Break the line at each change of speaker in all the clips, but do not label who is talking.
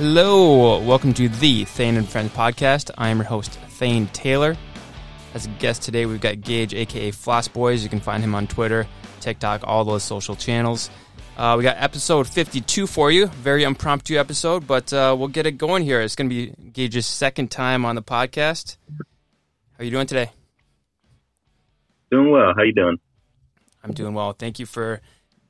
Hello, welcome to the Thane and Friends podcast. I am your host, Thane Taylor. As a guest today, we've got Gage, aka Floss Boys. You can find him on Twitter, TikTok, all those social channels. Uh, we got episode 52 for you. Very impromptu episode, but uh, we'll get it going here. It's going to be Gage's second time on the podcast. How are you doing today?
Doing well. How you doing?
I'm doing well. Thank you for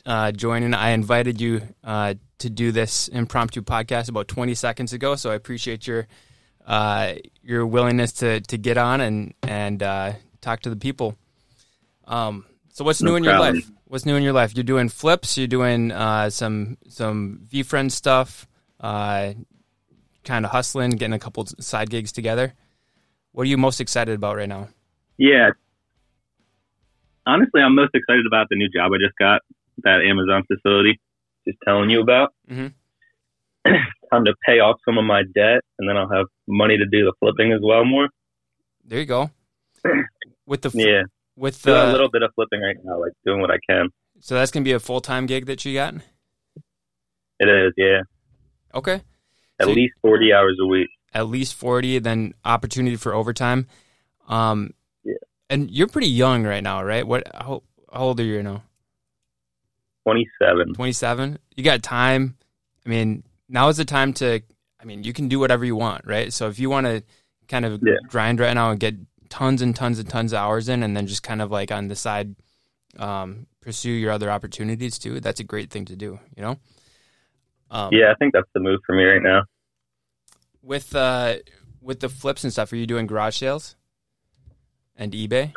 uh, joining. I invited you uh, to do this impromptu podcast about 20 seconds ago, so I appreciate your uh, your willingness to to get on and and uh, talk to the people. Um, so what's
No
new in your life? What's new in your life? You're doing flips. You're doing uh, some some VFriend stuff. Uh, kind of hustling, getting a couple side gigs together. What are you most excited about right now?
Yeah. Honestly, I'm most excited about the new job I just got, that Amazon facility. Just telling you about.
Mhm.
Time to pay off some of my debt, and then I'll have money to do the flipping as well more.
There you go. With the
Yeah,
with the
a little bit of flipping right now, like doing what I can.
so that's gonna be a full time gig that you got.
It is, yeah,
Okay.
at
So-
least 40 hours a week.
at least 40 then opportunity for overtime um
Yeah.
and you're pretty young right now right what how, how old are you now
27.
27 you got time i mean now is the time to i mean you can do whatever you want right so if you want to kind of
Yeah.
grind right now and get tons and tons and tons of hours in and then just kind of like on the side um pursue your other opportunities too that's a great thing to do you know um,
Yeah, I think that's the move for me right now.
with uh with the flips and stuff are you doing garage sales and ebay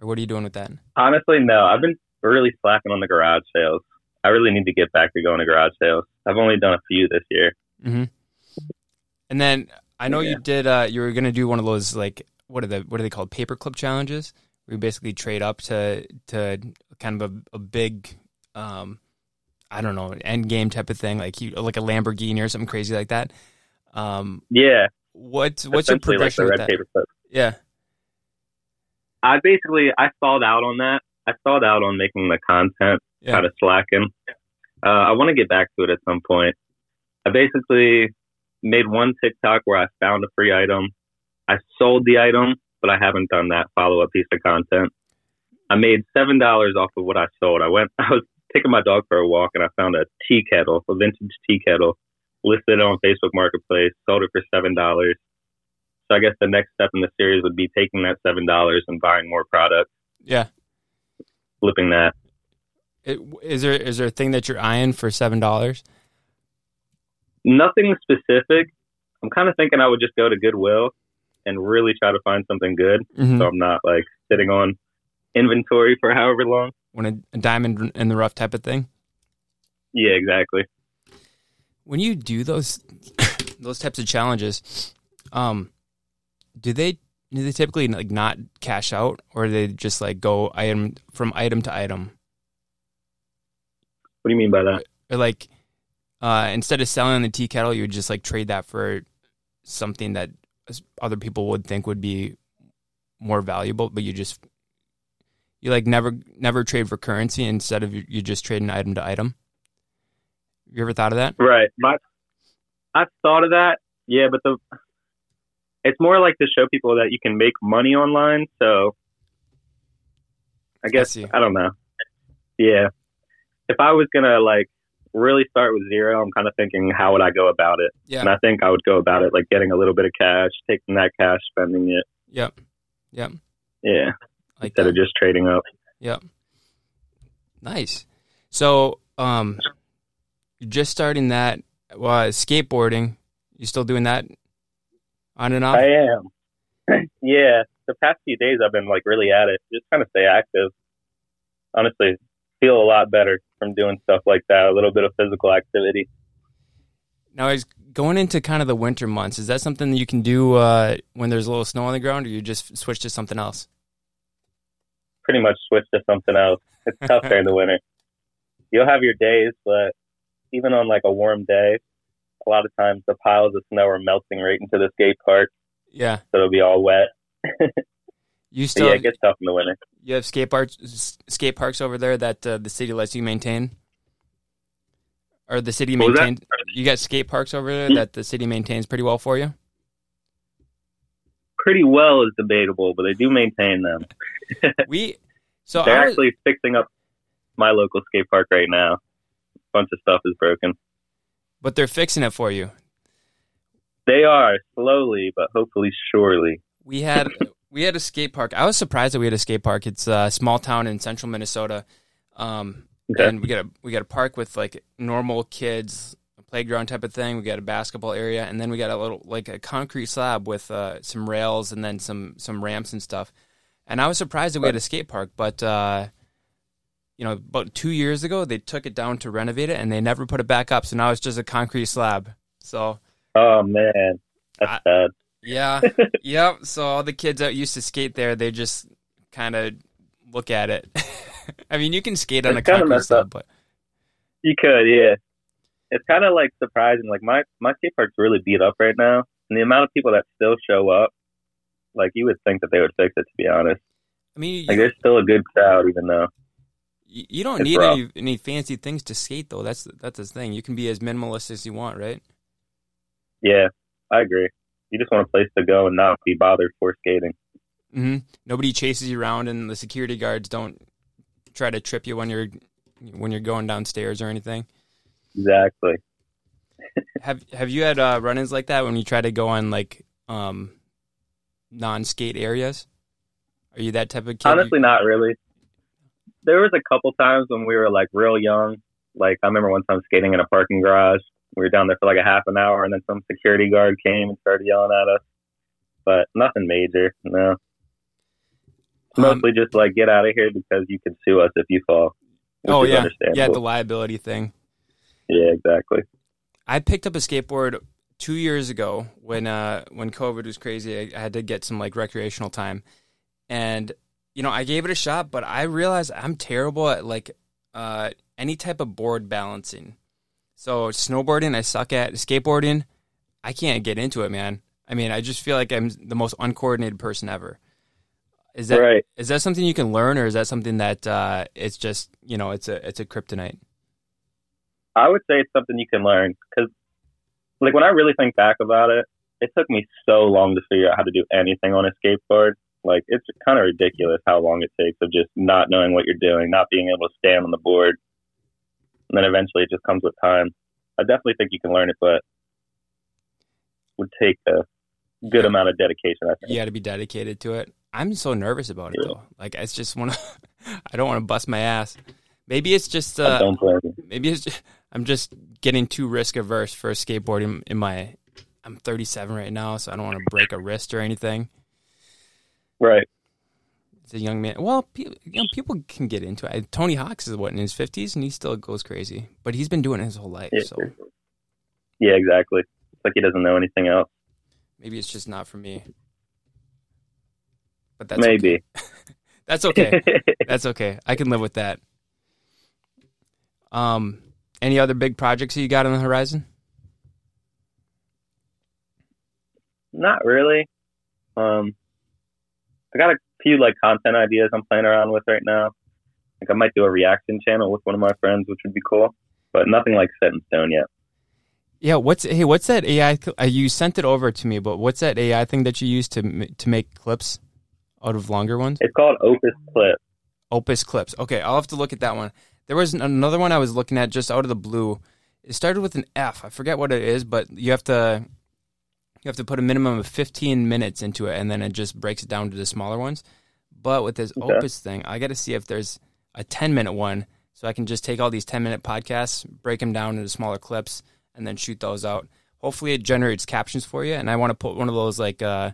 or what are you doing with that
Honestly, no. I've been really slacking on the garage sales. I really need to get back to going to garage sales. I've only done a few this year.
mm-hmm. and then i know
Yeah.
you did uh you were gonna do one of those like what are the what are they called paperclip challenges where you basically trade up to to kind of a, a big um i don't know end game type of thing like you like a lamborghini or something crazy like that um
Yeah,
what what's your
essentially like the
with
red
that
paper clip.
yeah
I basically I stalled out on that. I stalled out on making the content,
yeah
kind of slacking. Uh, I want to get back to it at some point. I basically made one TikTok where I found a free item. I sold the item, but I haven't done that follow up piece of content. I made seven dollars off of what I sold. I went. I was taking my dog for a walk, and I found a tea kettle, a vintage tea kettle, listed on Facebook Marketplace. Sold it for seven dollars. So I guess the next step in the series would be taking that seven dollars and buying more product,
yeah
flipping that.
it, is there is there a thing that you're eyeing for seven dollars
Nothing specific. I'm kind of thinking I would just go to Goodwill and really try to find something good,
mm-hmm.
so I'm not like sitting on inventory for however long.
when a, a diamond in the rough type of thing
Yeah, exactly.
when you do those those types of challenges um do they do they typically like not cash out or do they just like go item from item to item
What do you mean by that?
or like uh instead of selling the tea kettle you would just like trade that for something that other people would think would be more valuable but you just you like never never trade for currency instead of you, you just trading item to item you ever thought of that
Right. My, I've thought of that. Yeah, but the it's more like to show people that you can make money online. So I guess
see.
I, don't know. Yeah. If I was gonna like really start with zero, I'm kind of thinking how would I go about it?
yeah
And I think I would go about it like getting a little bit of cash, taking that cash, spending it.
yep yep
Yeah.
like
Instead
that.
of just trading up.
Yep. Nice. So, um, just starting that uh, skateboarding. You still doing that on and off?
I am. yeah. The past few days I've been like really at it. Just trying of stay active. Honestly, feel a lot better from doing stuff like that. A little bit of physical activity.
now, is going into kind of the winter months. Is that something that you can do uh, when there's a little snow on the ground, or you just switch to something else?
Pretty much switch to something else. It's tough during the winter. You'll have your days, but even on like a warm day, a lot of times the piles of snow are melting right into the skate park,
Yeah.
so it'll be all wet.
You still
yeah,
have,
it gets tough in the winter.
you have skate parks skate parks over there that uh, the city lets you maintain, or the city
What was that?
maintains you got skate parks over there that the city maintains pretty well for you.
Pretty well is debatable, but they do maintain them.
we so
they're
was-
actually fixing up my local skate park right now. A bunch of stuff is broken.
But they're fixing it for you.
They are slowly, but hopefully surely.
We had we had a skate park. I was surprised that we had a skate park. It's a small town in central Minnesota, um,
Okay.
and we got a we got a park with like normal kids, a playground type of thing. We got a basketball area, and then we got a little like a concrete slab with uh, some rails and then some some ramps and stuff. And I was surprised that we had a skate park, but uh, you know, about two years ago they took it down to renovate it, and they never put it back up. So now it's just a concrete slab. So
Oh man, that's
I-
sad.
yeah, yep. So all the kids that used to skate there, they just kind of look at it. I mean, you can skate on
It's
a concrete slab,
up.
but
You could, yeah. It's kind of like surprising. Like my my skate park's really beat up right now, and the amount of people that still show up, like you would think that they would fix it. To be honest,
I mean,
like
you,
there's still a good crowd, even though.
You, you don't
it's
need
rough.
any, any fancy things to skate, though. That's that's the thing. You can be as minimalist as you want, right?
Yeah, I agree. You just want a place to go and not be bothered for skating.
hmm Nobody chases you around, and the security guards don't try to trip you when you're when you're going downstairs or anything.
Exactly.
Have Have you had uh, run-ins like that when you try to go on like um, non-skate areas? Are you that type of kid?
Honestly, not really. There was a couple times when we were like real young. Like I remember one time skating in a parking garage. We were down there for like a half an hour, and then some security guard came and started yelling at us. But nothing major. No,
Um,
mostly just like get out of here because you can sue us if you fall.
oh yeah, yeah, the liability thing.
yeah, exactly.
I picked up a skateboard two years ago when uh when COVID was crazy. I, I had to get some like recreational time, and you know I gave it a shot, but I realized I'm terrible at like uh any type of board balancing. So snowboarding, I suck at. Skateboarding, I can't get into it, man. I mean, I just feel like I'm the most uncoordinated person ever. Is that is
right.
that something you can learn, or is that something that uh, it's just you know it's a it's a kryptonite?
I would say it's something you can learn because, like, when I really think back about it, it took me so long to figure out how to do anything on a skateboard. Like, it's kind of ridiculous how long it takes of just not knowing what you're doing, not being able to stand on the board, and then eventually it just comes with time. I definitely think you can learn it, but it would take a good amount of dedication. I think.
you got to be dedicated to it. I'm so nervous about it
Yeah.
though. Like I just want to, I don't want to bust my ass. Maybe it's just, uh,
don't blame you.
maybe it's just, I'm just getting too risk averse for skateboarding. In my, I'm 37 right now, so I don't want to break a wrist or anything.
Right.
It's a young man. Well, you know, people can get into it. Tony Hawk's is what in his 50s, and he still goes crazy. But he's been doing it his whole life,
Yeah.
so
Yeah, exactly. It's like he doesn't know anything else.
maybe it's just not for me. But that's
Maybe.
okay. That's okay. That's okay. I can live with that. Um, any other big projects that you got on the horizon?
Not really. Um, I got a few like content ideas I'm playing around with right now. Like I might do a reaction channel with one of my friends, which would be cool, but nothing like set in stone yet.
Yeah. What's hey? What's that AI? Uh, you sent it over to me, but what's that AI thing that you use to m- to make clips out of longer ones?
It's called Opus Clip.
Opus clips. Okay, I'll have to look at that one. There was another one I was looking at just out of the blue. It started with an F. I forget what it is, but you have to you have to put a minimum of 15 minutes into it, and then it just breaks it down to the smaller ones. But with this
Okay.
Opus thing, I got to see if there's a 10 minute one, so I can just take all these 10 minute podcasts, break them down into smaller clips, and then shoot those out. Hopefully, it generates captions for you. And I want to put one of those like uh,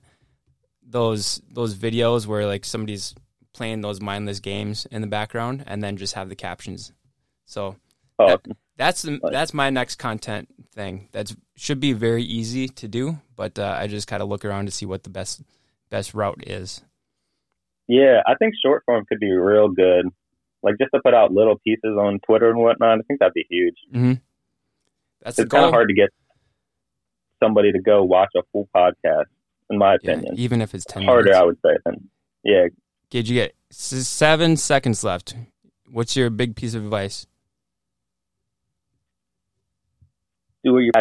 those those videos where like somebody's playing those mindless games in the background, and then just have the captions. So
Awesome.
That's the,
Nice.
that's my next content thing. That should be very easy to do, but uh, I just kind of look around to see what the best best route is.
Yeah, I think short form could be real good. Like just to put out little pieces on Twitter and whatnot. I think that'd be huge.
hmm That's
It's kind of hard to get somebody to go watch a full podcast, in my
Yeah,
opinion.
even if it's ten
Harder,
minutes.
I would say. Than, yeah,
Gage, you get seven seconds left. What's your big piece of advice?
Do what you're